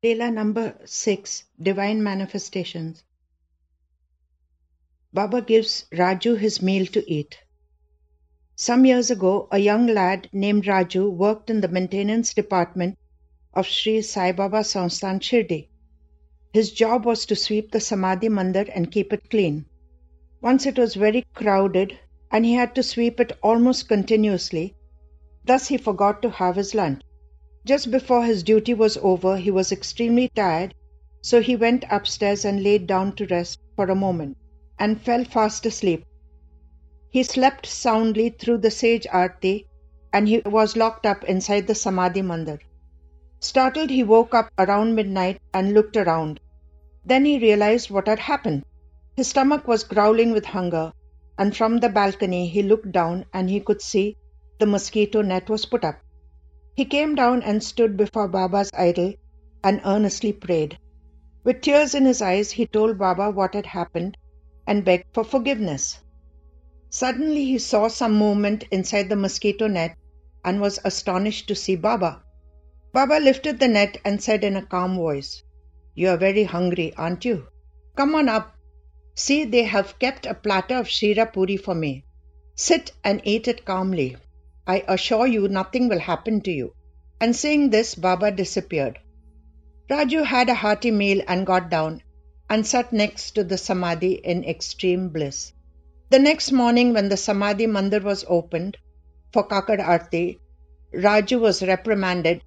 Leela number 6 Divine Manifestations. Baba gives Raju his meal to eat. Some years ago, a young lad named Raju worked in the maintenance department of Sri Sai Baba Sansthan Shirdi. His job was to sweep the Samadhi Mandir and keep it clean. Once it was very crowded and he had to sweep it almost continuously. Thus, he forgot to have his lunch. Just before his duty was over, he was extremely tired, so he went upstairs and laid down to rest for a moment and fell fast asleep. He slept soundly through the Shej Arti and he was locked up inside the Samadhi Mandir. Startled, he woke up around midnight and looked around. Then he realized what had happened. His stomach was growling with hunger, and from the balcony he looked down and he could see the mosquito net was put up. He came down and stood before Baba's idol and earnestly prayed. With tears in his eyes, he told Baba what had happened and begged for forgiveness. Suddenly, he saw some movement inside the mosquito net and was astonished to see Baba. Baba lifted the net and said in a calm voice, You are very hungry, aren't you? Come on up. See, they have kept a platter of Shira Puri for me. Sit and eat it calmly. I assure you nothing will happen to you. And saying this, Baba disappeared. Raju had a hearty meal and got down and sat next to the Samadhi in extreme bliss. The next morning, when the Samadhi Mandir was opened for Kakad Arti, Raju was reprimanded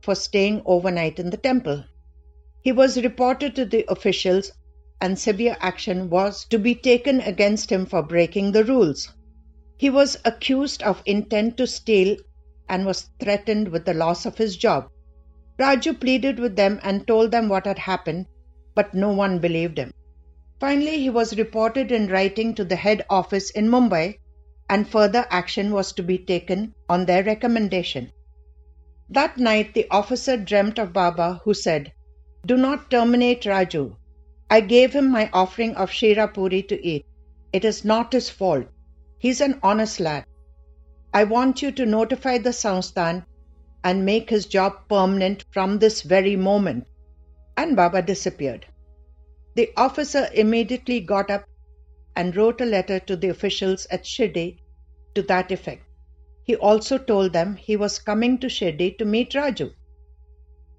for staying overnight in the temple. He was reported to the officials, and severe action was to be taken against him for breaking the rules. He was accused of intent to steal and was threatened with the loss of his job. Raju pleaded with them and told them what had happened, but no one believed him. Finally, he was reported in writing to the head office in Mumbai, and further action was to be taken on their recommendation. That night, the officer dreamt of Baba, who said, Do not terminate Raju. I gave him my offering of Shira Puri to eat. It is not his fault. He's an honest lad. I want you to notify the Sansthan and make his job permanent from this very moment. And Baba disappeared. The officer immediately got up and wrote a letter to the officials at Shirdi to that effect. He also told them he was coming to Shirdi to meet Raju.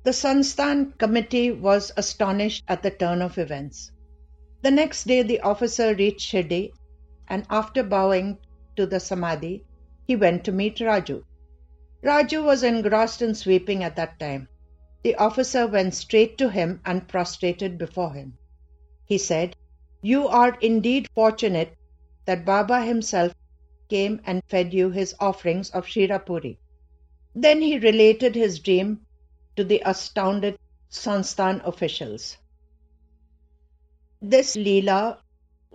The Sansthan committee was astonished at the turn of events. The next day, the officer reached Shirdi and after bowing to the Samadhi, he went to meet Raju. Raju was engrossed in sweeping at that time. The officer went straight to him and prostrated before him. He said, You are indeed fortunate that Baba himself came and fed you his offerings of Shirapuri. Then he related his dream to the astounded Sansthan officials. This Leela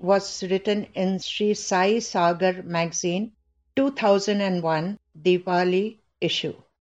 was written in Sri Sai Sagar magazine 2001 Diwali issue.